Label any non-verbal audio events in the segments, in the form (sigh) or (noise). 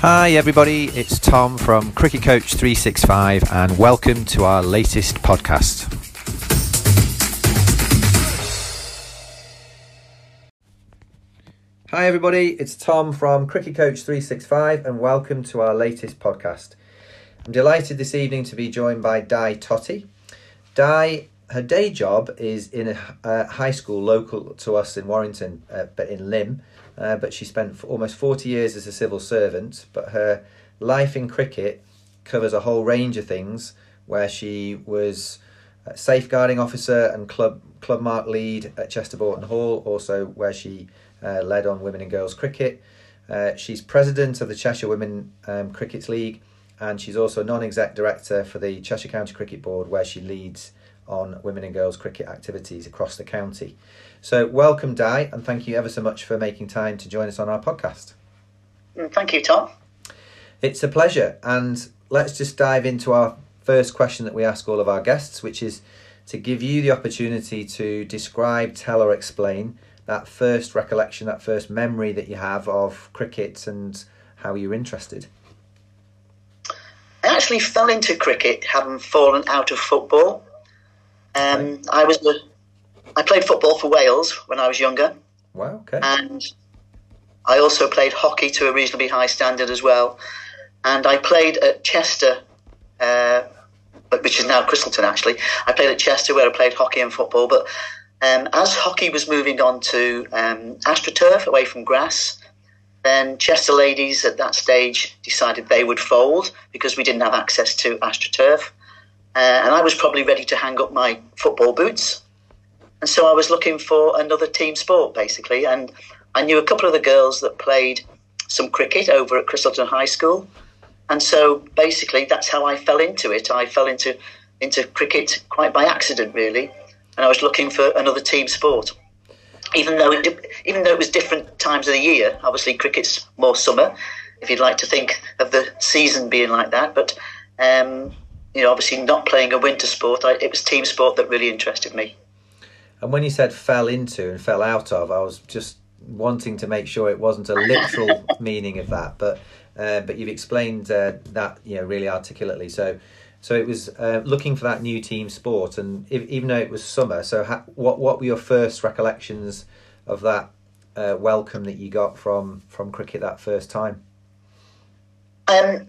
Hi, everybody. It's Tom from Cricket Coach 365, and welcome to our latest podcast. Hi, everybody. It's Tom from Cricket Coach 365, and welcome to our latest podcast. I'm delighted this evening to be joined by Di Totty. Di, her day job is in a, a high school local to us in Warrington, uh, but in Lymm uh, but she spent almost 40 years as a civil servant. But her life in cricket covers a whole range of things, where she was safeguarding officer and club club mark lead at Chester Boughton Hall, also where she uh, led on women and girls cricket. Uh, she's president of the Cheshire Women um, Cricket League, and she's also non-exec director for the Cheshire County Cricket Board, where she leads on women and girls cricket activities across the county. So, welcome, Di, and thank you ever so much for making time to join us on our podcast. Mm, thank you, Tom. It's a pleasure. And let's just dive into our first question that we ask all of our guests, which is to give you the opportunity to describe, tell, or explain that first recollection, that first memory that you have of cricket and how you're interested. I actually fell into cricket having fallen out of football. Um, right. I was a I played football for Wales when I was younger. Wow, okay. And I also played hockey to a reasonably high standard as well. And I played at Chester, uh, which is now Christleton actually. I played at Chester where I played hockey and football. But um, as hockey was moving on to um, AstroTurf away from grass, then Chester ladies at that stage decided they would fold because we didn't have access to AstroTurf. Uh, and I was probably ready to hang up my football boots and so I was looking for another team sport, basically. And I knew a couple of the girls that played some cricket over at Christleton High School. And so basically, that's how I fell into it. I fell into, into cricket quite by accident, really. And I was looking for another team sport. Even though, it, even though it was different times of the year, obviously cricket's more summer, if you'd like to think of the season being like that. But, um, you know, obviously not playing a winter sport, I, it was team sport that really interested me. And when you said fell into and fell out of, I was just wanting to make sure it wasn't a literal (laughs) meaning of that, but uh, but you've explained uh, that you know really articulately. So so it was uh, looking for that new team sport, and if, even though it was summer, so ha- what what were your first recollections of that uh, welcome that you got from from cricket that first time? Um,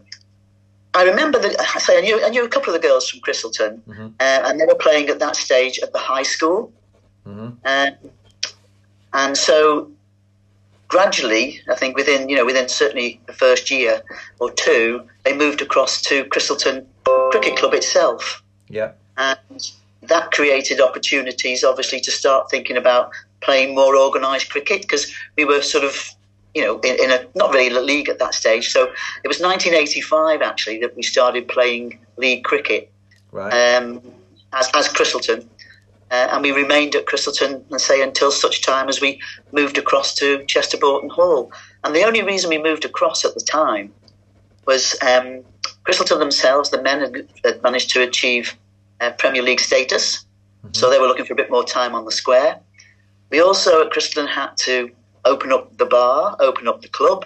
I remember that. I say I knew I knew a couple of the girls from Christleton, mm-hmm. Uh, and they were playing at that stage at the high school. Mm-hmm. Um, and so gradually, I think within you know within certainly the first year or two, they moved across to Christleton Cricket Club itself. Yeah, and that created opportunities, obviously, to start thinking about playing more organised cricket because we were sort of you know in, in, a not really a league at that stage. So it was 1985 actually that we started playing league cricket. Right. Um, as, as Christleton, uh, and we remained at Christleton and say until such time as we moved across to Chester Boughton Hall. And the only reason we moved across at the time was um, Christleton themselves, the men had, had managed to achieve uh, Premier League status, mm-hmm. so they were looking for a bit more time on the square. We also at Christleton had to open up the bar, open up the club,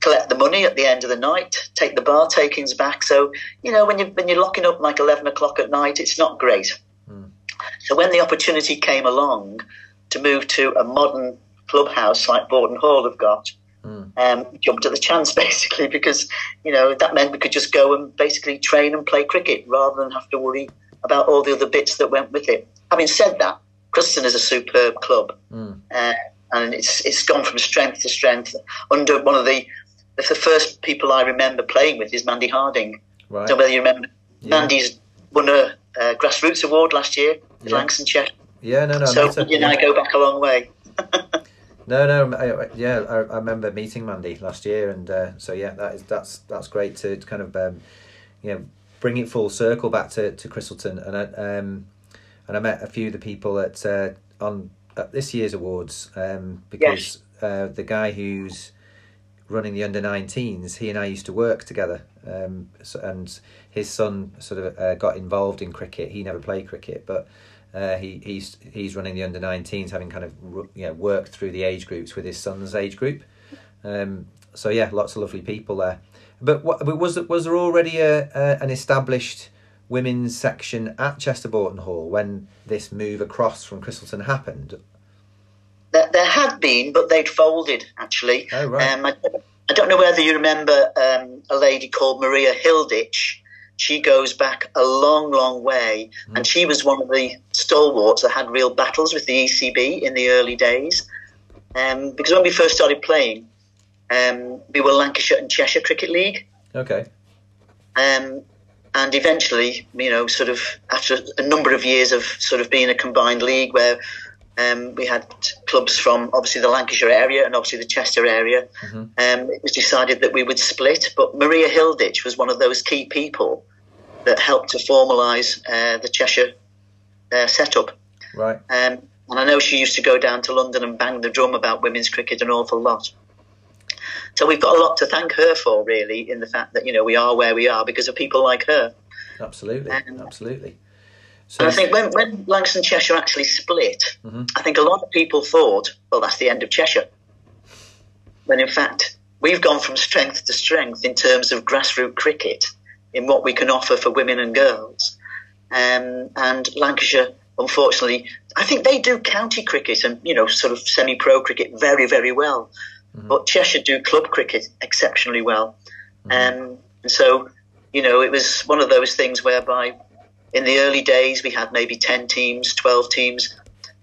collect the money at the end of the night, take the bar takings back. So you know when you when you're locking up like eleven o'clock at night, it's not great. So when the opportunity came along to move to a modern clubhouse like Boughton Hall have got, mm. um, jumped at the chance (laughs) basically because you know that meant we could just go and basically train and play cricket rather than have to worry about all the other bits that went with it. Having said that, Christleton is a superb club, mm. uh, and it's it's gone from strength to strength. Under one of the the first people I remember playing with is Mandy Harding. Right. I don't know whether you remember. Yeah. Mandy's won a, a grassroots award last year yeah. Lancashire. Yeah, no, no. So you and I go back a long way. (laughs) no, no, I, yeah, I, I, remember meeting Mandy last year, and uh, so yeah, that is that's that's great to, to kind of um, you know bring it full circle back to to Christleton, and I, um, and I met a few of the people at uh, on at this year's awards um, because yes. uh, the guy who's running the under 19s, he and I used to work together. Um, so, and his son sort of uh, got involved in cricket. He never played cricket, but uh, he he's he's running the under 19s, having kind of you know worked through the age groups with his son's age group. Um, so yeah, lots of lovely people there. But what, but was was there already a, a an established women's section at Chester Boughton Hall when this move across from Christleton happened? There, there had been, but they'd folded actually. Oh right. Um, I, I don't know whether you remember um, a lady called Maria Hilditch. She goes back a long, long way, Mm. and she was one of the stalwarts that had real battles with the ECB in the early days. Um, because when we first started playing, um, we were Lancashire and Cheshire Cricket League. okay. Um, and eventually, you know, sort of after a number of years of sort of being a combined league where um, we had clubs from obviously the Lancashire area and obviously the Chester area, Mhm. um, it was decided that we would split. But Maria Hilditch was one of those key people that helped to formalise uh, the Cheshire uh, setup. Right. Um, and I know she used to go down to London and bang the drum about women's cricket an awful lot. So we've got a lot to thank her for, really, in the fact that you know we are where we are because of people like her. Absolutely. Um, Absolutely. So And I think when, when Lancs and Cheshire actually split, Mhm. I think a lot of people thought, well, that's the end of Cheshire. When in fact, we've gone from strength to strength in terms of grassroots cricket, in what we can offer for women and girls. Um, and Lancashire, unfortunately, I think they do county cricket and, you know, sort of semi pro cricket very, very well. But Cheshire do club cricket exceptionally well. Um, and so, you know, it was one of those things whereby in the early days we had maybe 10 teams, 12 teams.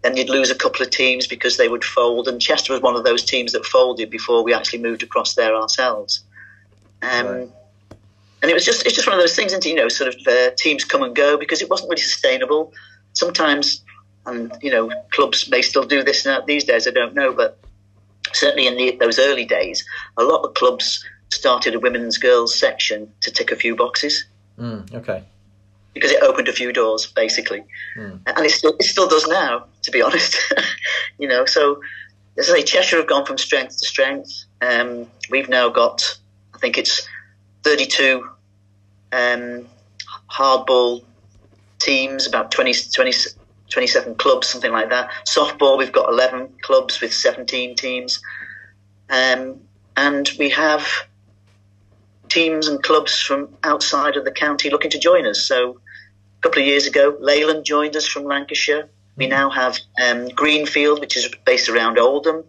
Then you'd lose a couple of teams because they would fold. And Chester was one of those teams that folded before we actually moved across there ourselves. Um, Right. And it was just it's just one of those things, isn't? You know, sort of uh, teams come and go because it wasn't really sustainable. Sometimes, and you know, clubs may still do this now these days. I don't know, but certainly in the, those early days, a lot of clubs started a women's girls section to tick a few boxes Mm, okay. Because it opened a few doors, basically, Hmm. and it still it still does now, to be (laughs) honest. you know, so as I say, Cheshire have gone from strength to strength. Um, we've now got, I think it's thirty-two um, hardball teams, about 20, 20, 27 clubs, something like that. Softball, we've got eleven clubs with seventeen teams, um, and we have teams and clubs from outside of the county looking to join us. So a couple of years ago, Leyland joined us from Lancashire. We now have um, Greenfield, which is based around Oldham,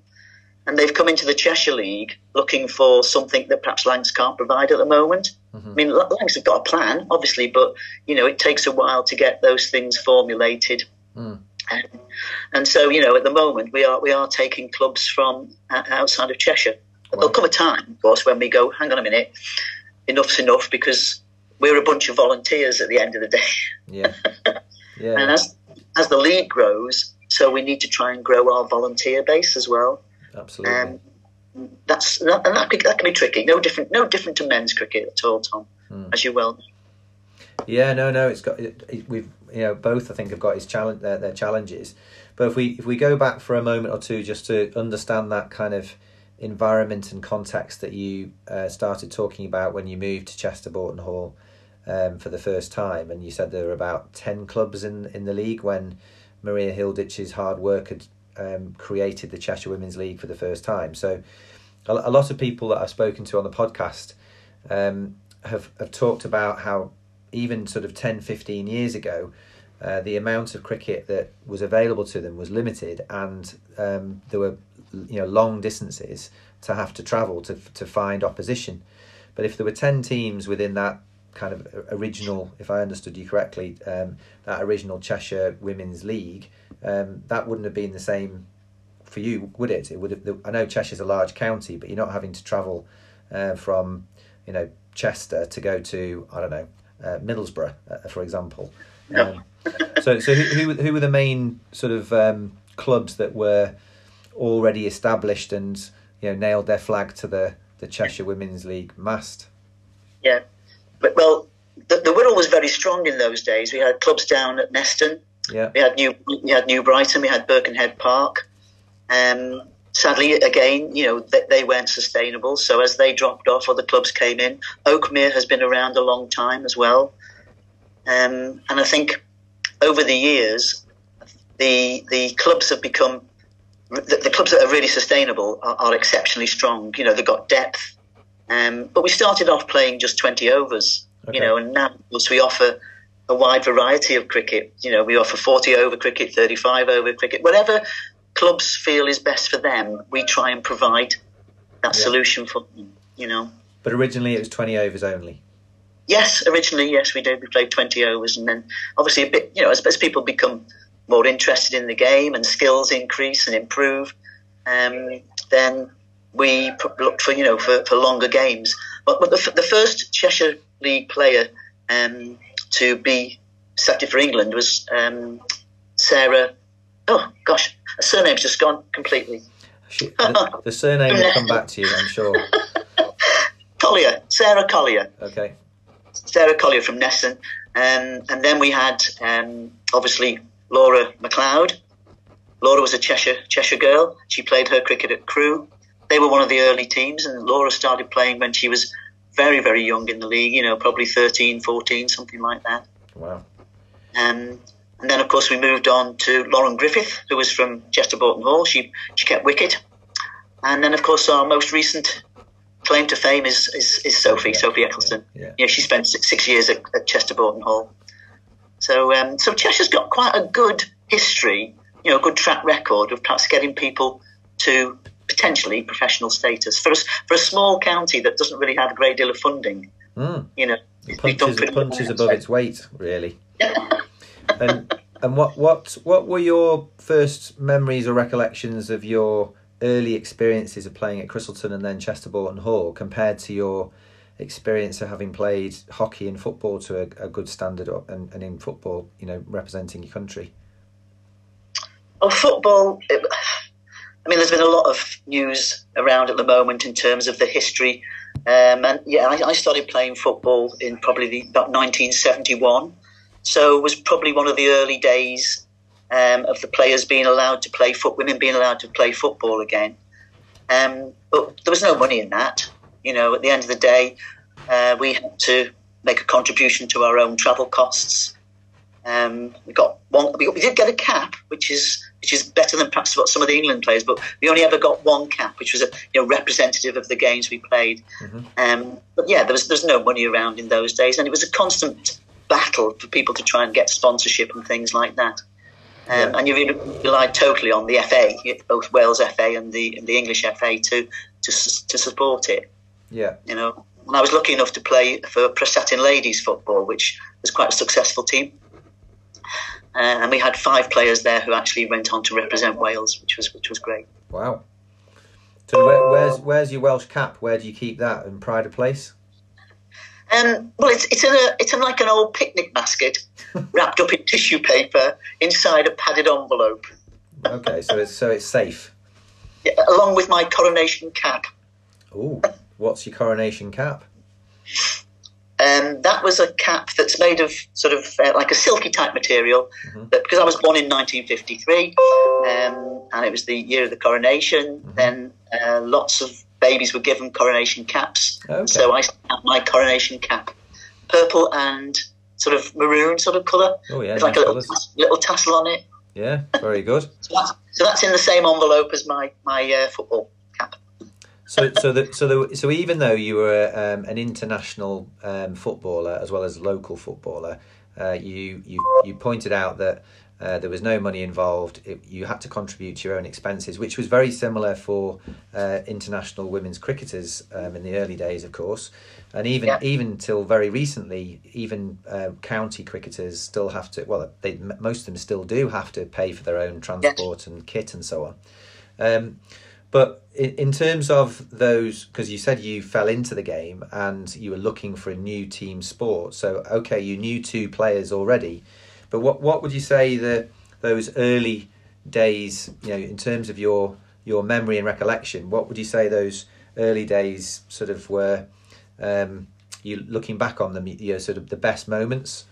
and they've come into the Cheshire League looking for something that perhaps Lancs can't provide at the moment. I mean, L- Lancs have got a plan, obviously, but you know it takes a while to get those things formulated. Mm. Um, and so, you know, at the moment we are we are taking clubs from uh, outside of Cheshire. There'll come a time, of course, when we go. Hang on a minute, enough's enough because we're a bunch of volunteers at the end of the day. Yeah. (laughs) Yeah. And as as the league grows, so we need to try and grow our volunteer base as well. Absolutely. Um, that's and that, that, can, that can be tricky. No different, no different to men's cricket at all, Tom, Hmm. as you well. know. Yeah, no, no. It's got it, it, we've you know both I think have got his challenge their, their challenges, but if we if we go back for a moment or two just to understand that kind of environment and context that you uh, started talking about when you moved to Chester Boughton Hall um, for the first time, and you said there were about ten clubs in in the league when Maria Hilditch's hard work had um, created the Cheshire Women's League for the first time. So a, a lot of people that I've spoken to on the podcast um, have have talked about how even sort of 10, 15 years ago, uh, the amount of cricket that was available to them was limited, and um, there were you know long distances to have to travel to to find opposition. But if there were ten teams within that kind of original, if I understood you correctly, um, that original Cheshire Women's League, um, that wouldn't have been the same for you, would it? It would have. I know Cheshire's a large county, but you're not having to travel uh, from you know Chester to go to I don't know uh, Middlesbrough, uh, for example. Um, so, so who, who who were the main sort of um, clubs that were already established and you know nailed their flag to the the Cheshire Women's League mast? Yeah, but well, the, the Wirral was very strong in those days. We had clubs down at Neston. Yeah, We had New we had New Brighton. We had Birkenhead Park. Um, sadly, again, you know, they, they weren't sustainable. So as they dropped off, other clubs came in. Oakmere has been around a long time as well. Um, and I think over the years, the the clubs have become the, the, clubs that are really sustainable are, are, exceptionally strong. You know, they've got depth. Um, but we started off playing just 20 overs, okay. you know, and now plus we offer a wide variety of cricket. You know, we offer 40 over cricket, 35 over cricket, whatever clubs feel is best for them, we try and provide that yeah. solution for them, you know. But originally it was 20 overs only. Yes, originally, yes, we did. We played 20 overs, and then obviously a bit, you know, as, as people become more interested in the game and skills increase and improve, um, then we looked for, you know, for, for longer games. But, but the, the first Cheshire League player um, to be selected for England was um, Sarah. Oh gosh, her surname's just gone completely. the, the surname will come back to you, I'm sure. (laughs) Collier, Sarah Collier. Okay. Sarah Collier from Neston, um, and then we had um, obviously Laura McLeod. Laura was a Cheshire Cheshire girl. She played her cricket at Crewe. They were one of the early teams, and Laura started playing when she was very, very young in the league, you know, probably 13, 14, something like that. Wow. Um, and then, of course, we moved on to Lauren Griffith, who was from Chester Boughton Hall. She, she kept wicket. And then, of course, our most recent claim to fame is, is, is Sophie, yeah. Sophie Ecclestone. Yeah. yeah. she spent six, six years at, at, Chester Boughton Hall. So, um, so Cheshire's got quite a good history, you know, a good track record of perhaps getting people to potentially professional status for a, for a small county that doesn't really have a great deal of funding. Mm. You know, it punches, it punches above its weight, really. (laughs) and and what what what were your first memories or recollections of your early experiences of playing at Christleton and then Chester Boughton Hall compared to your experience of having played hockey and football to a, a good standard and, and in football, you know, representing your country? Oh, football. It, I mean, there's been a lot of news around at the moment in terms of the history. Um, and yeah, I, I, started playing football in probably the, about 1971. So it was probably one of the early days um, of the players being allowed to play foot, women being allowed to play football again. Um, but there was no money in that. You know, at the end of the day, uh, we had to make a contribution to our own travel costs. Um, we got one. We, we did get a cap, which is which is better than perhaps what some of the England players. But we only ever got one cap, which was a you know representative of the games we played. Mm-hmm. Um, but yeah, there was there's no money around in those days, and it was a constant battle for people to try and get sponsorship and things like that. Um, yeah. And you relied totally on the FA, both Wales FA and the and the English FA, to to to support it. Yeah, you know. And I was lucky enough to play for Prestatyn Ladies Football, which was quite a successful team. Uh, and we had five players there who actually went on to represent Wales, which was which was great. Wow. So where, where's where's your Welsh cap? Where do you keep that? In pride of place? Um, well, it's it's in a it's in like an old picnic basket, (laughs) wrapped up in tissue paper inside a padded envelope. okay, so it's so it's safe. Yeah, along with my coronation cap. Oh, what's your coronation cap? Um, that was a cap that's made of sort of uh, like a silky type material. Mm-hmm. But because I was born in 1953, um, and it was the year of the coronation, mm-hmm. then uh, lots of babies were given coronation caps. Okay. So I have my coronation cap, purple and sort of maroon sort of colour. Oh yeah, nice like a little, tassel, little tassel on it. Yeah, very good. (laughs) so, that's, so that's in the same envelope as my my uh, football. So, so, the, so, the, so even though you were um, an international um, footballer as well as local footballer, uh, you you you pointed out that uh, there was no money involved. It, you had to contribute to your own expenses, which was very similar for uh, international women's cricketers um, in the early days, of course, and even yeah. even till very recently, even uh, county cricketers still have to. Well, they most of them still do have to pay for their own transport and kit and so on. Um, but in, in terms of those, because you said you fell into the game and you were looking for a new team sport. So okay, you knew two players already, but what what would you say the those early days, you know, in terms of your your memory and recollection, what would you say those early days sort of were? Um, you looking back on them, you know, sort of the best moments.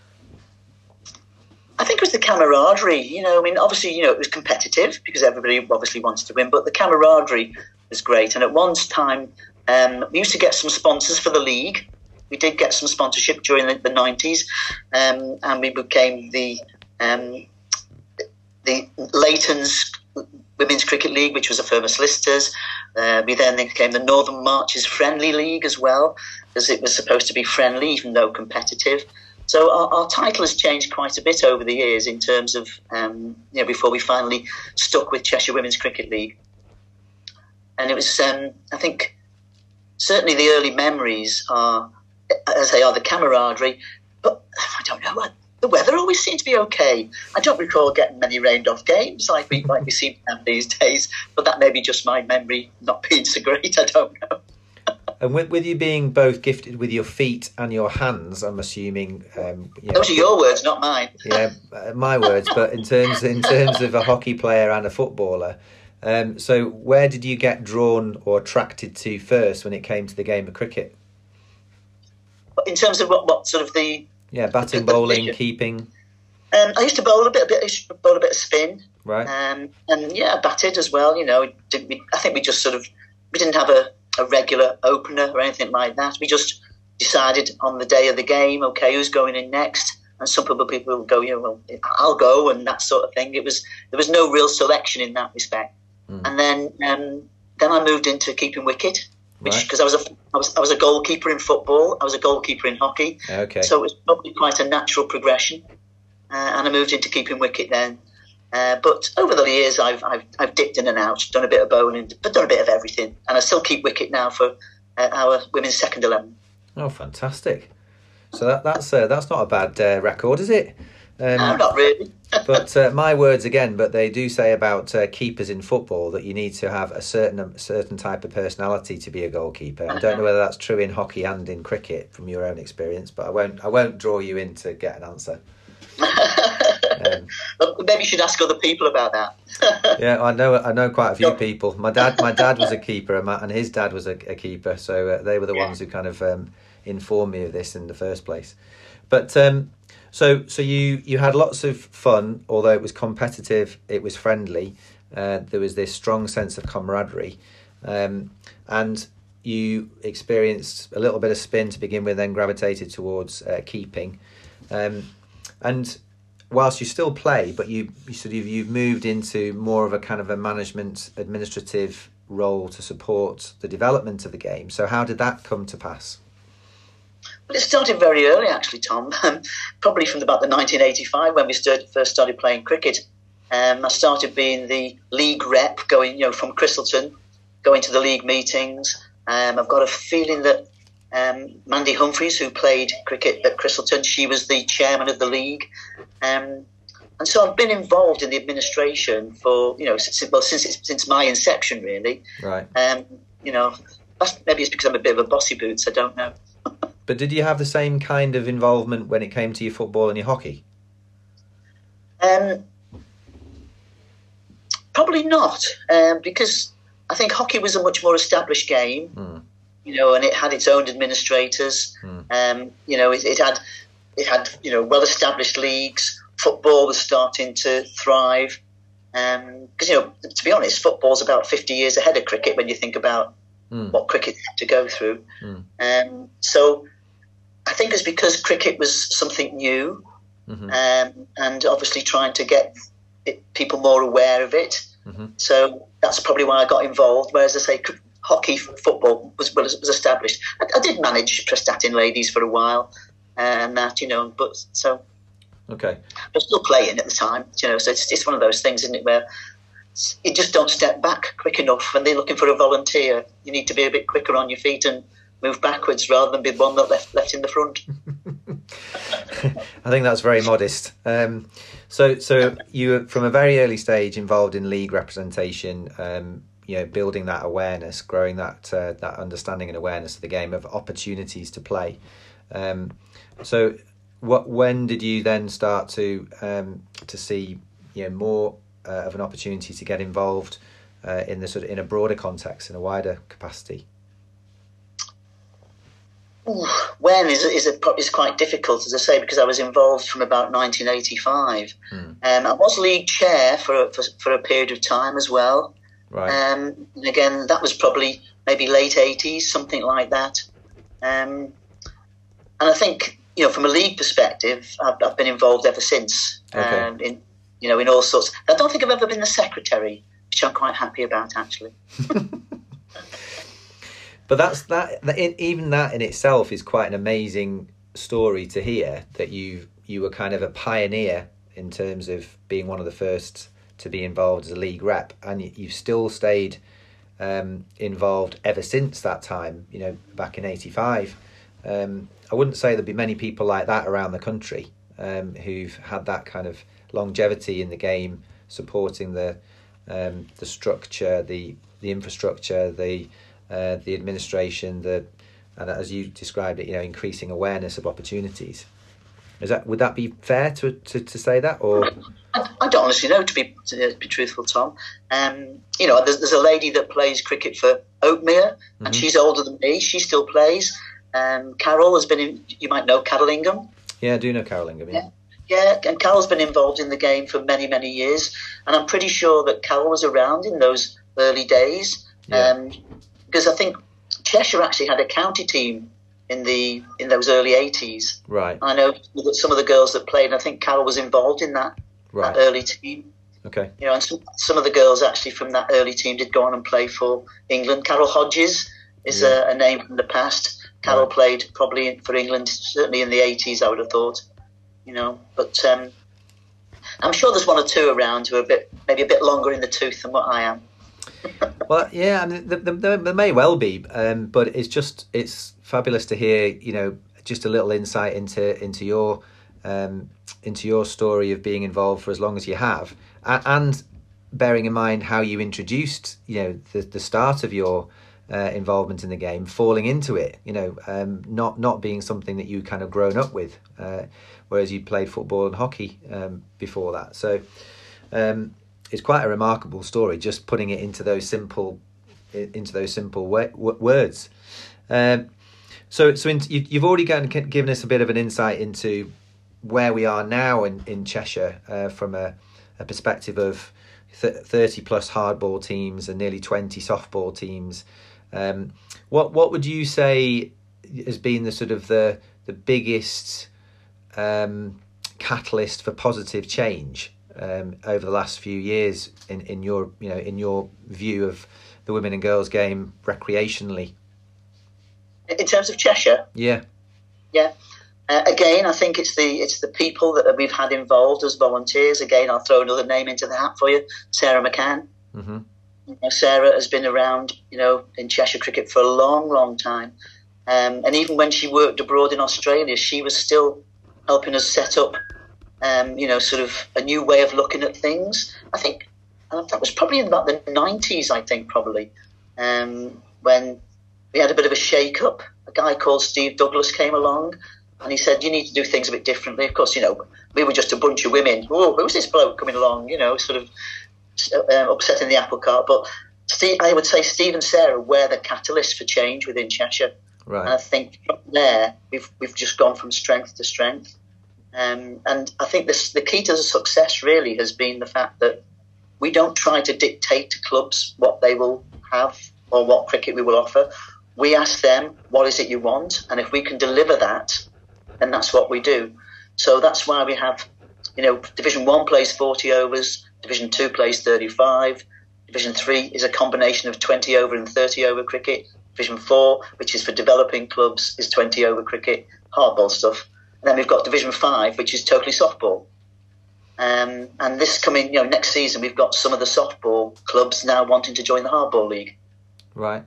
The camaraderie. You know, I mean, obviously, you know, it was competitive because everybody obviously wanted to win, but the camaraderie was great. And at one time, um, we used to get some sponsors for the league. We did get some sponsorship during the, the 90s, um, and we became the um, the Leighton's Women's Cricket League, which was a firm of solicitors. Uh, we then became the Northern Marches Friendly League as well, because it was supposed to be friendly, even though competitive. So our, our, title has changed quite a bit over the years in terms of, um, you know, before we finally stuck with Cheshire Women's Cricket League. And it was, um, I think, certainly the early memories are, as they are, the camaraderie. But I don't know, the weather always seemed to be okay. I don't recall getting many rained off games like we like we seem to these days. But that may be just my memory not being so great. I don't know. And with, with you being both gifted with your feet and your hands, I'm assuming. Um, you know, Those are your words, not mine. (laughs) yeah, uh, my words. But in terms in terms of a hockey player and a footballer, um, so where did you get drawn or attracted to first when it came to the game of cricket? In terms of what, what sort of the yeah, batting, bowling, keeping. Um, I used to bowl a bit, a bit, bowl a bit of spin. Right. Um, and yeah, batted as well. You know, we, I think we just sort of we didn't have a, a regular opener or anything like that. We just decided on the day of the game, okay, who's going in next? And some people people will go, you know, well, I'll go, and that sort of thing. It was there was no real selection in that respect. Mm. And then um, then I moved into keeping wicket which because right. I was a I was I was a goalkeeper in football, I was a goalkeeper in hockey. Okay. So it was probably quite a natural progression, uh, and I moved into keeping wicket then. Uh, but over the years, I've, I've I've dipped in and out, done a bit of bowling, but done a bit of everything, and I still keep wicket now for uh, our women's second eleven. Oh, fantastic! So that, that's uh, that's not a bad uh, record, is it? Um, no, not really. (laughs) but uh, my words again. But they do say about uh, keepers in football that you need to have a certain a certain type of personality to be a goalkeeper. I don't know whether that's true in hockey and in cricket from your own experience, but I won't I won't draw you in to get an answer. (laughs) um, (laughs) Maybe you should ask other people about that. (laughs) yeah, I know. I know quite a few people. My dad, my dad was a (laughs) keeper, and, my, and his dad was a, a keeper. So uh, they were the yeah. ones who kind of um, informed me of this in the first place. But um, so, so you you had lots of fun, although it was competitive. It was friendly. Uh, there was this strong sense of camaraderie, um, and you experienced a little bit of spin to begin with, then gravitated towards uh, keeping, um, and whilst you still play, but you, you sort of you've moved into more of a kind of a management administrative role to support the development of the game. So, how did that come to pass? Well, it started very early, actually, Tom. (laughs) Um, probably from about the 1985 when we started, first started playing cricket. Um, I started being the league rep, going you know from Christleton, going to the league meetings. Um, I've got a feeling that um, Mandy Humphreys, who played cricket at Christleton, she was the chairman of the league. Um, and so I've been involved in the administration for you know since well since since my inception really. Right. Um, you know, maybe it's because I'm a bit of a bossy boots. I don't know. (laughs) But did you have the same kind of involvement when it came to your football and your hockey? Um, probably not, um, because I think hockey was a much more established game, mm. You know, and it had its own administrators. Mm. Um, you know, it, it, had it had you know well established leagues. Football was starting to thrive, because um, you know, to be honest, football's about fifty years ahead of cricket when you think about mm. what cricket had to go through. Um, so I think it's because cricket was something new, mm-hmm. um, and obviously trying to get it, people more aware of it. Mm-hmm. So that's probably why I got involved. Whereas I say hockey, football was was, was established. I, I, did manage Prestatyn ladies for a while, and that you know, but so okay, but still playing at the time. You know, so it's it's one of those things, isn't it, where you just don't step back quick enough when they're looking for a volunteer. You need to be a bit quicker on your feet and move backwards rather than be one that left left in the front. (laughs) I think that's very modest. Um, so, so you were from a very early stage involved in league representation. Um, you know, building that awareness, growing that uh, that understanding and awareness of the game, of opportunities to play. Um, so, what when did you then start to um, to see you know more uh, of an opportunity to get involved uh, in the sort of in a broader context, in a wider capacity? when is is, a, is quite difficult, as I say, because I was involved from about 1985. Hmm. Um, I was league chair for, for, for a period of time as well. Right. Um, and again, that was probably maybe late 80s, something like that. Um, and I think you know, from a league perspective, I've, I've been involved ever since. Okay. Um, in you know, in all sorts. I don't think I've ever been the secretary which I'm quite happy about actually. (laughs) but that's that, that in, even that in itself is quite an amazing story to hear that you you were kind of a pioneer in terms of being one of the first to be involved as a league rep, and you've still stayed um, involved ever since that time. You know, back in '85. Um, I wouldn't say there'd be many people like that around the country um, who've had that kind of longevity in the game, supporting the um, the structure, the the infrastructure, the uh, the administration, the and as you described it, you know, increasing awareness of opportunities. Is that would that be fair to to, to say that or? I, I don't honestly know to be to be truthful, Tom. Um, you know, there's, there's a lady that plays cricket for Oakmere, mm-hmm. and she's older than me. She still plays. Um, Carol has been in. You might know Carol Ingham. Yeah, I do know Carol Ingham. Yeah. yeah. yeah, and Carol's been involved in the game for many, many years, and I'm pretty sure that Carol was around in those early days. Yeah. Um, because I think Cheshire actually had a county team in the in those early eighties. Right. I know that some of the girls that played. and I think Carol was involved in that right. that early team. Okay. You know, and some, some of the girls actually from that early team did go on and play for England. Carole Hodges is yeah. a, a, name from the past. Carol right. played probably for England, certainly in the eighties. I would have thought. You know, but um, I'm sure there's one or two around who are a bit maybe a bit longer in the tooth than what I am. (laughs) well, yeah, I mean, there, there, there may well be, um, but it's just it's fabulous to hear. You know, just a little insight into into your um, into your story of being involved for as long as you have, and bearing in mind how you introduced, you know, the the start of your uh, involvement in the game, falling into it, you know, um, not not being something that you kind of grown up with, uh, whereas you played football and hockey um, before that. So um, it's quite a remarkable story, just putting it into those simple into those simple words. Um, so, so in, you, have already gotten, given us a bit of an insight into where we are now in in Cheshire uh, from a, a, perspective of th- thirty plus hardball teams and nearly twenty softball teams. Um, what what would you say has been the sort of the the biggest um, catalyst for positive change um, over the last few years in, in your you know in your view of the women and girls game recreationally? In terms of Cheshire, yeah, yeah. Uh, again, I think it's the it's the people that we've had involved as volunteers. Again, I'll throw another name into the hat for you, Sarah McCann. Mm-hmm. You know, Sarah has been around, you know, in Cheshire cricket for a long, long time, um, and even when she worked abroad in Australia, she was still helping us set up um, you know, sort of a new way of looking at things. I think uh, that was probably in about the 90s, I think, probably, um, when we had a bit of a shake up. A guy called Steve Douglas came along and he said, You need to do things a bit differently. Of course, you know, we were just a bunch of women. Oh, who's this bloke coming along? You know, sort of uh, upsetting the apple cart. But Steve, I would say Steve and Sarah were the catalyst for change within Cheshire. Right. And I think from there, we've, we've just gone from strength to strength. Um, and I think this, the key to the success really has been the fact that we don't try to dictate to clubs what they will have or what cricket we will offer. We ask them, what is it you want? And if we can deliver that, then that's what we do. So that's why we have, you know, Division 1 plays 40 overs, Division 2 plays 35, Division 3 is a combination of 20 over and 30 over cricket, Division 4, which is for developing clubs, is 20 over cricket, hardball stuff. And then we've got Division Five, which is totally softball. Um, and this coming, you know, next season, we've got some of the softball clubs now wanting to join the hardball league. Right.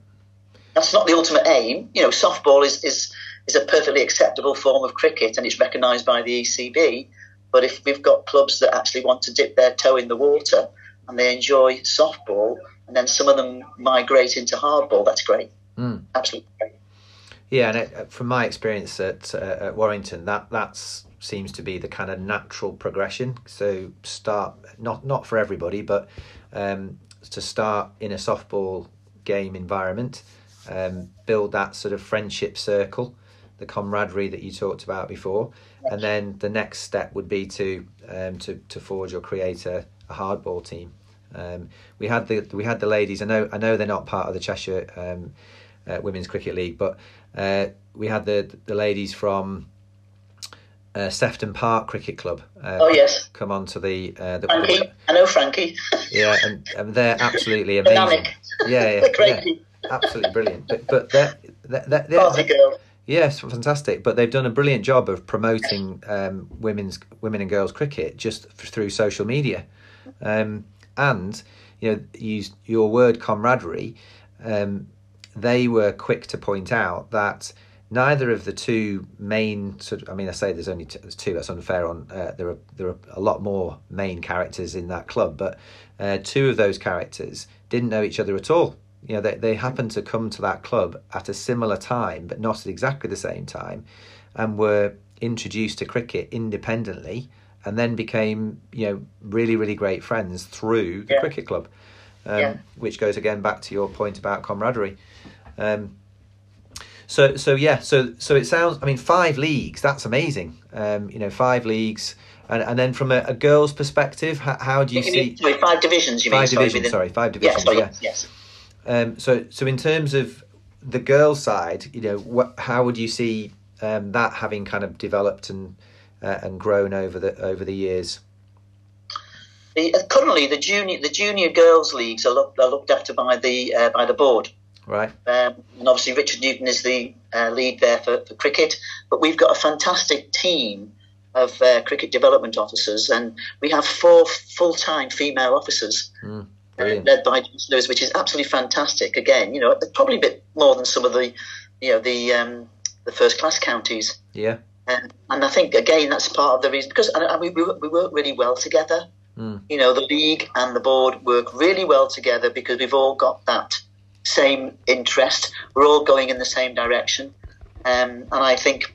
That's not the ultimate aim. You know, softball is is is a perfectly acceptable form of cricket, and it's recognised by the ECB. But if we've got clubs that actually want to dip their toe in the water and they enjoy softball, and then some of them migrate into hardball, that's great. Mm. Absolutely great. Yeah, and it, from my experience at, uh, at Warrington, that that's seems to be the kind of natural progression. So start not not for everybody, but um, to start in a softball game environment, um, build that sort of friendship circle, the camaraderie that you talked about before, and then the next step would be to um, to to forge or create a, a hardball team. Um, we had the we had the ladies. I know I know they're not part of the Cheshire um, uh, Women's Cricket League, but uh, we had the the ladies from uh, Sefton Park Cricket Club. Uh, Oh, yes. come on to the uh, the Frankie, I know Frankie. (laughs) yeah, and, and they're absolutely amazing. Yeah, yeah, (laughs) yeah, absolutely brilliant. But but they're, they're, they're, they're-. Yes, fantastic. But they've done a brilliant job of promoting um, women's women and girls cricket just through social media, um, and you know, use your word camaraderie. Um, they were quick to point out that neither of the two main sort of, I mean, I say there's only two. That's unfair. On uh, there are there are a lot more main characters in that club, but uh, two of those characters didn't know each other at all. You know, they they happened to come to that club at a similar time, but not at exactly the same time, and were introduced to cricket independently, and then became you know really really great friends through the Yeah. cricket club, um, Yeah. which goes again back to your point about camaraderie. Um, so so yeah, so so it sounds. I mean, five leagues. That's amazing. Um, you know, five leagues, and and then from a, a girl's perspective, how, how do you You see mean, sorry, five divisions. You mean? five sorry, divisions? within- Sorry, five divisions. sorry, yeah. yes. Um, so so in terms of the girls' side, you know, what how would you see um, that having kind of developed and uh, and grown over the over the years? The, uh, currently, the junior the junior girls leagues are looked, are looked after by the uh, by the board. Right. Um, and obviously, Richard Newton is the uh, lead there for, for cricket. But we've got a fantastic team of uh, cricket development officers, and we have four full time female officers uh, Brilliant. led by James Lewis, which is absolutely fantastic. Again, you know, probably a bit more than some of the, you know, the um, the first class counties. Yeah. And, and I think again that's part of the reason because and, and we, we, work- we work really well together. Mm. You know, the league and the board work really well together because we've all got that same interest. We're all going in the same direction, um, and I think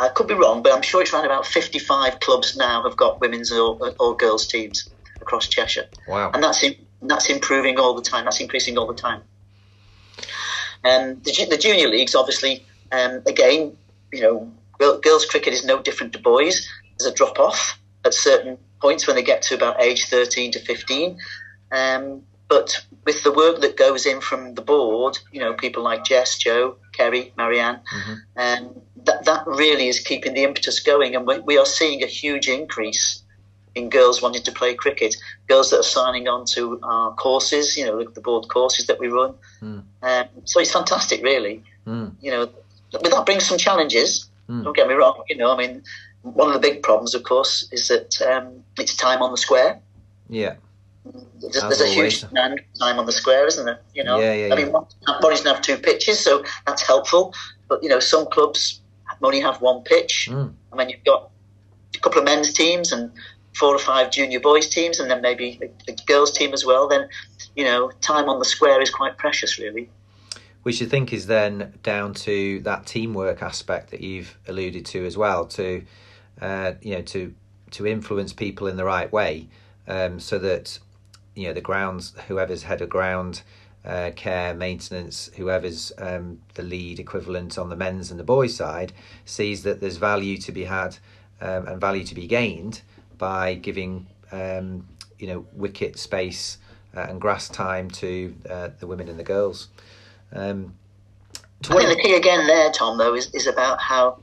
I could be wrong, but I'm sure it's around about 55 clubs now have got women's or, or girls teams across Cheshire Wow. and that's in, that's improving all the time. That's increasing all the time. Um, the, the junior leagues, obviously, um, again, you know, girl- girls' cricket is no different to boys. There's a drop off at certain points when they get to about age 13 to 15. Um, but with the work that goes in from the board, you know, people like Jess, Joe, Kerry, Marianne, um, that, that really is keeping the impetus going. And we, we are seeing a huge increase in girls wanting to play cricket, girls that are signing on to our courses, you know, the board courses that we run. Um, so it's fantastic, really. Mm. You know, but that brings some challenges. Don't get me wrong. You know, I mean, one of the big problems, of course, is that um, it's time on the square. Yeah. There's, there's a huge demand time on the square, isn't there? You know, Yeah, yeah, I mean, Bonnie's have two pitches, so that's helpful. But you know, some clubs only have one pitch. Mm. I mean, you've got a couple of men's teams and four or five junior boys teams, and then maybe a, a girls team as well. Then, you know, time on the square is quite precious, really. which I think is then down to that teamwork aspect that you've alluded to as well, to uh, you know to to influence people in the right way, um, so that you know the grounds, whoever's head of ground. Uh, care maintenance whoever's um, the lead equivalent on the men's and the boys side sees that there's value to be had um, and value to be gained by giving um, you know wicket space uh, and grass time to uh, the women and the girls um, to I think the key again there, Tom, though, is, is about how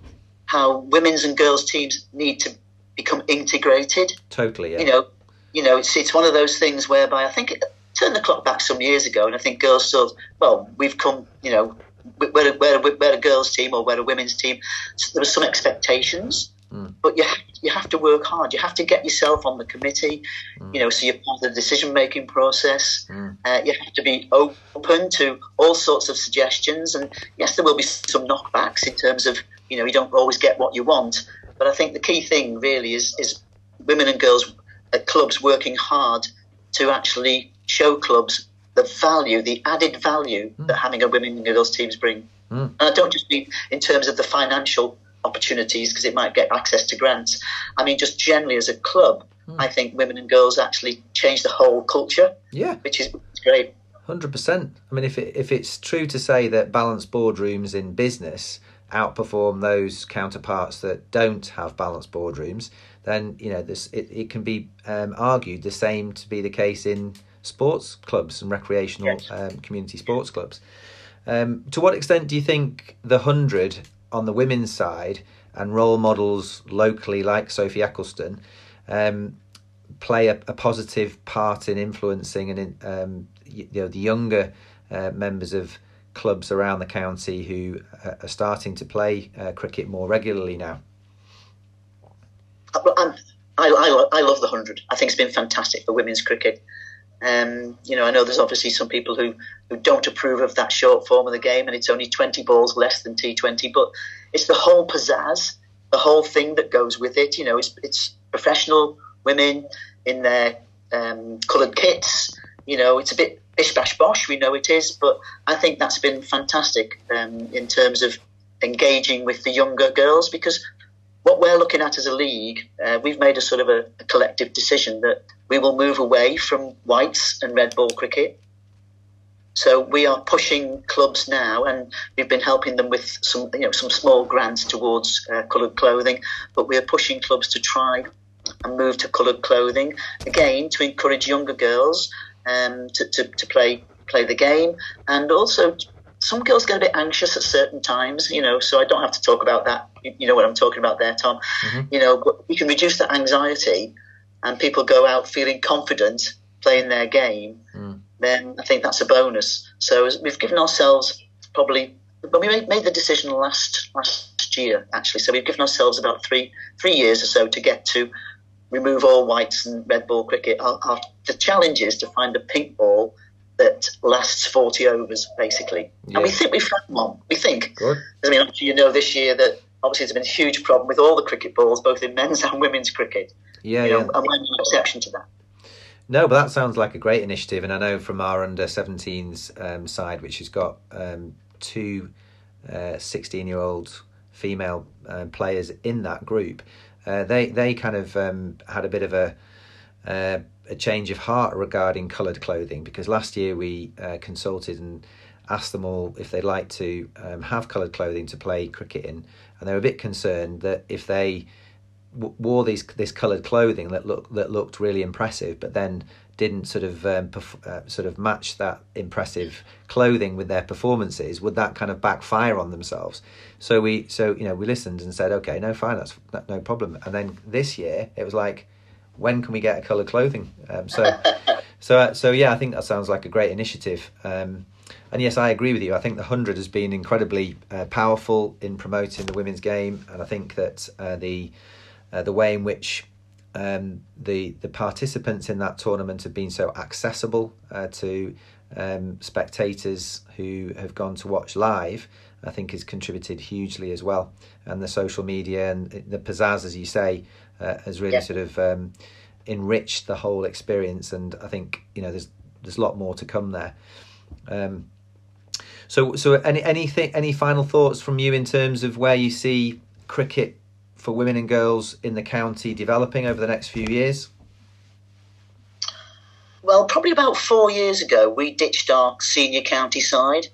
how women's and girls teams need to become integrated. totally yeah You know, you know, it's it's one of those things whereby I think it turned the clock back some years ago, and I think girls still well, we've come, you know, we're a, we're a, we're a girls team or we're a women's team. So there were some expectations, Mm. but you have, you have to work hard. You have to get yourself on the committee, mm. you know, so you're part of the decision making process. Mm. Uh, you have to be open to all sorts of suggestions, and yes, there will be some knockbacks in terms of you know you don't always get what you want. But I think the key thing really is is women and girls at clubs working hard to actually show clubs the value, the added value that having a women and girls teams bring. And I don't just mean in terms of the financial opportunities because it might get access to grants. I mean just generally as a club, I think women and girls actually change the whole culture, yeah which is great. Hundred percent. I mean, if it, if it's true to say that balanced boardrooms in business outperform those counterparts that don't have balanced boardrooms, then you know this it, it can be um, argued the same to be the case in sports clubs and recreational Yes. um, community sports clubs. Um, to what extent do you think the hundred on the women's side and role models locally like Sophie Ecclestone um, play a, a, positive part in influencing and in, um, you know the younger uh, members of clubs around the county who uh, are starting to play uh, cricket more regularly now. I, I, I love the hundred. I think it's been fantastic for women's cricket. Um, you know, I know there's obviously some people who, who don't approve of that short form of the game, and it's only 20 balls less than T20. But it's the whole pizzazz, the whole thing that goes with it. You know, it's it's professional women in their um, coloured kits. You know, it's a bit bish bash bosh. We know it is, but I think that's been fantastic um, in terms of engaging with the younger girls because what we're looking at as a league, uh, we've made a sort of a, a, collective decision that we will move away from whites and red ball cricket. So we are pushing clubs now, and we've been helping them with some, you know, some small grants towards uh, coloured clothing. But we are pushing clubs to try and move to coloured clothing again to encourage younger girls um, to, to, to play play the game, and also some girls get a bit anxious at certain times, you know, so I don't have to talk about that. You know what I'm talking about there, Tom. Mm-hmm. You know, but we can reduce that anxiety and people go out feeling confident playing their game, mm. then I think that's a bonus. So we've given ourselves probably, but we made, made the decision last last year actually. So we've given ourselves about three three years or so to get to remove all whites and red ball cricket. Our, our, the challenge is to find a pink ball that lasts 40 overs, basically. Yeah. And we think we've found one. We think. Good. I mean, you know this year that obviously there's been a huge problem with all the cricket balls, both in men's (laughs) and women's cricket. Yeah, you know, yeah. And we're no exception to that. No, but that sounds like a great initiative. And I know from our under 17s um, side, which has got um, two 16 uh, year old female uh, players in that group, uh, they, they kind of um, had a bit of a uh, a change of heart regarding coloured clothing because last year we uh, consulted and asked them all if they'd like to um, have coloured clothing to play cricket in, and they were a bit concerned that if they w- wore these this coloured clothing that looked that looked really impressive, but then didn't sort of um, perf- uh, sort of match that impressive clothing with their performances, would that kind of backfire on themselves? So we so you know we listened and said, okay, no, fine, that's no problem. And then this year it was like when can we get a colour clothing? Um, so, (laughs) so, uh, so yeah, I think that sounds like a great initiative. Um, and yes, I agree with you. I think the hundred has been incredibly uh, powerful in promoting the women's game, and I think that uh, the uh, the way in which um, the the participants in that tournament have been so accessible uh, to um, spectators who have gone to watch live, I think has contributed hugely as well. And the social media and the pizzazz, as you say, uh, has really yeah. sort of um, enriched the whole experience. And I think you know there's there's a lot more to come there. Um, so so any anything any final thoughts from you in terms of where you see cricket for women and girls in the county developing over the next few years? Well, probably about four years ago, we ditched our senior county side.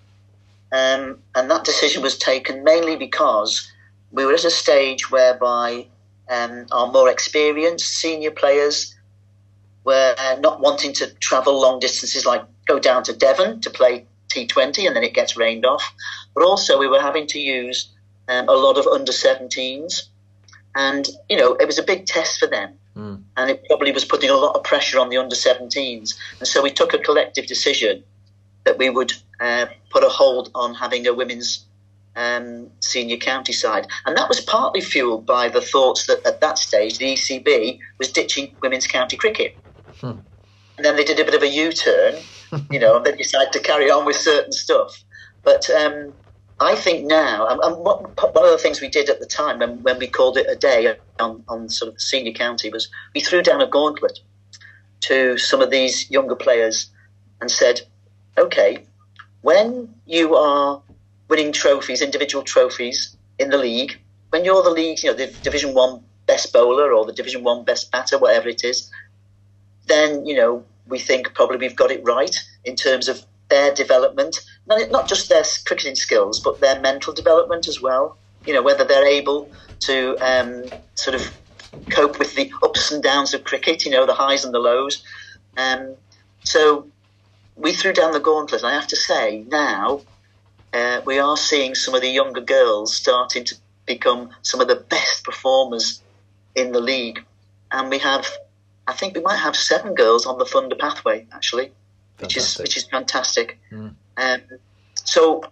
Um, and that decision was taken mainly because we were at a stage whereby um, our more experienced senior players were not wanting to travel long distances, like go down to Devon to play T20 and then it gets rained off. But also, we were having to use um, a lot of under 17s. And, you know, it was a big test for them. Mm. And it probably was putting a lot of pressure on the under 17s. And so we took a collective decision that we would uh, put a hold on having a women's um, senior county side. And that was partly fueled by the thoughts that at that stage the ECB was ditching women's county cricket. Hmm. And then they did a bit of a U turn, (laughs) you know, and they decided to carry on with certain stuff. But um, I think now, and what, one of the things we did at the time when, when we called it a day on, on sort of senior county was we threw down a gauntlet to some of these younger players and said, okay, when you are winning trophies, individual trophies in the league. When you're the league, you know, the Division One best bowler or the Division One best batter, whatever it is, then you know we think probably we've got it right in terms of their development, not just their cricketing skills, but their mental development as well. You know, whether they're able to um, sort of cope with the ups and downs of cricket, you know, the highs and the lows. Um, so we threw down the gauntlet. I have to say now uh, we are seeing some of the younger girls starting to become some of the best performers in the league. And we have, I think we might have seven girls on the Thunder pathway actually, which is which is fantastic. Mm. Um, so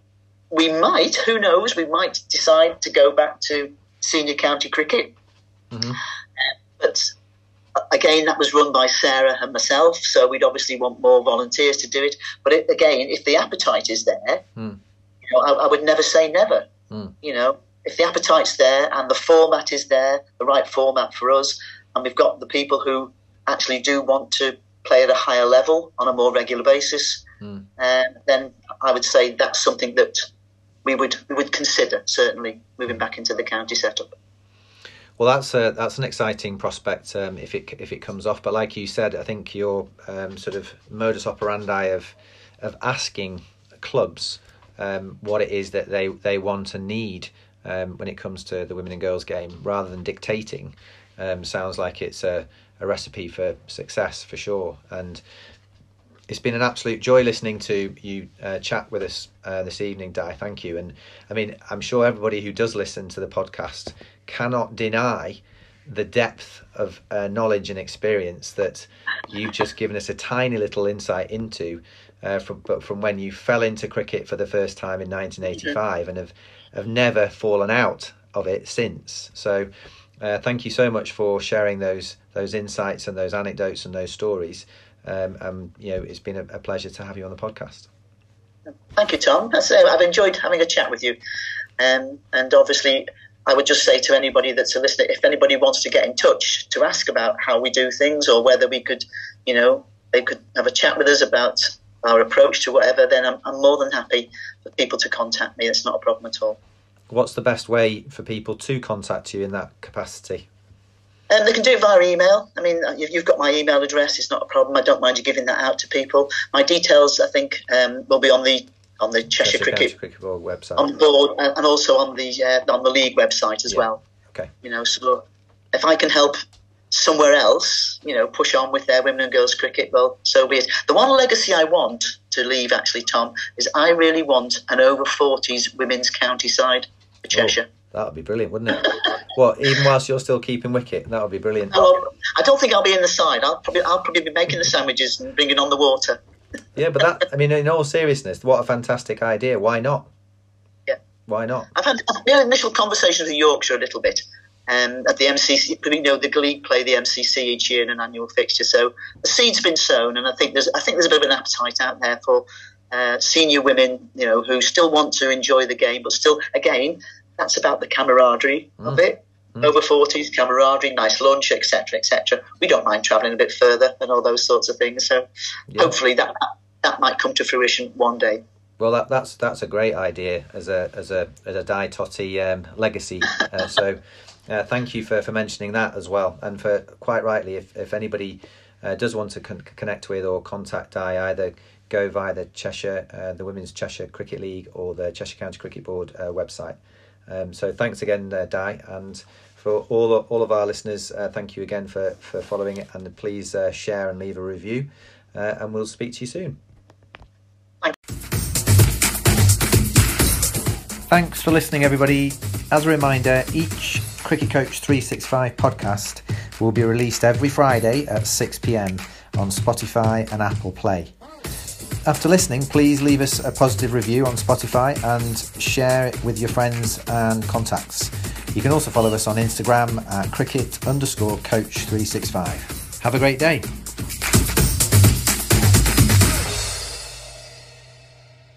we might, who knows, we might decide to go back to senior county cricket. Mm-hmm. Uh, but again, that was run by Sarah and myself, so we'd obviously want more volunteers to do it. But it, again, if the appetite is there, mm. You know, I, I, would never say never. Mm. You know, if the appetite's there and the format is there, the right format for us, and we've got the people who actually do want to play at a higher level on a more regular basis, mm. uh, then I would say that's something that we would we would consider certainly moving back into the county setup. Well, that's a, that's an exciting prospect um, if it if it comes off. But like you said, I think your um, sort of modus operandi of of asking clubs um, what it is that they they want and need um, when it comes to the women and girls game, rather than dictating, um, sounds like it's a, a recipe for success for sure. And it's been an absolute joy listening to you uh, chat with us uh, this evening, Di. Thank you. And I mean, I'm sure everybody who does listen to the podcast cannot deny the depth of uh, knowledge and experience that you've just given us a tiny little insight into uh, from but from when you fell into cricket for the first time in 1985 and have have never fallen out of it since. So, uh, thank you so much for sharing those those insights and those anecdotes and those stories. Um, and you know, it's been a, a, pleasure to have you on the podcast. Thank you, Tom. I've enjoyed having a chat with you, um, and obviously, I would just say to anybody that's a listener, if anybody wants to get in touch to ask about how we do things or whether we could, you know, they could have a chat with us about our approach to whatever, then I'm, I'm more than happy for people to contact me. It's not a problem at all. What's the best way for people to contact you in that capacity? Um, they can do it via email. I mean, you've got my email address. It's not a problem. I don't mind you giving that out to people. My details, I think, um, will be on the on the Cheshire, Cheshire Cricket, Cricket Board website, on board, and also on the uh, on the league website as yeah. well. Okay. You know, so if I can help somewhere else, you know, push on with their women and girls cricket, well, so be it. The one legacy I want to leave, actually, Tom, is I really want an over 40s women's county side for oh, Cheshire. Oh. That would be brilliant, wouldn't it? what, even whilst you're still keeping wicket, that would be brilliant. Oh, I don't think I'll be in the side. I'll probably, I'll probably be making the sandwiches and bringing on the water. yeah, but that, I mean, in all seriousness, what a fantastic idea. Why not? Yeah. Why not? I've had, I've had initial conversations with Yorkshire a little bit. Um, at the MCC, you know, the league play the MCC each year in an annual fixture. So the seed's been sown, and I think there's, I think there's a bit of an appetite out there for uh, senior women, you know, who still want to enjoy the game, but still, again, that's about the camaraderie mm. of it. Mm. Over 40s, camaraderie, nice lunch, etc., etc. We don't mind travelling a bit further and all those sorts of things. So yeah. hopefully that that might come to fruition one day. Well, that, that's that's a great idea as a as a as a Di Totty um, legacy. Uh, so, uh, thank you for, for mentioning that as well, and for quite rightly, if if anybody uh, does want to con- connect with or contact Di, either go via the Cheshire, uh, the Women's Cheshire Cricket League, or the Cheshire County Cricket Board uh, website. Um, so thanks again, uh, Di, and for all all of our listeners, thank you again for for following it, and please share and leave a review, and we'll speak to you soon. Thanks for listening, everybody. As a reminder, each Cricket Coach 365 podcast will be released every Friday at 6 pm on Spotify and Apple Play. After listening, please leave us a positive review on Spotify and share it with your friends and contacts. You can also follow us on Instagram at cricket underscore coach365. Have a great day.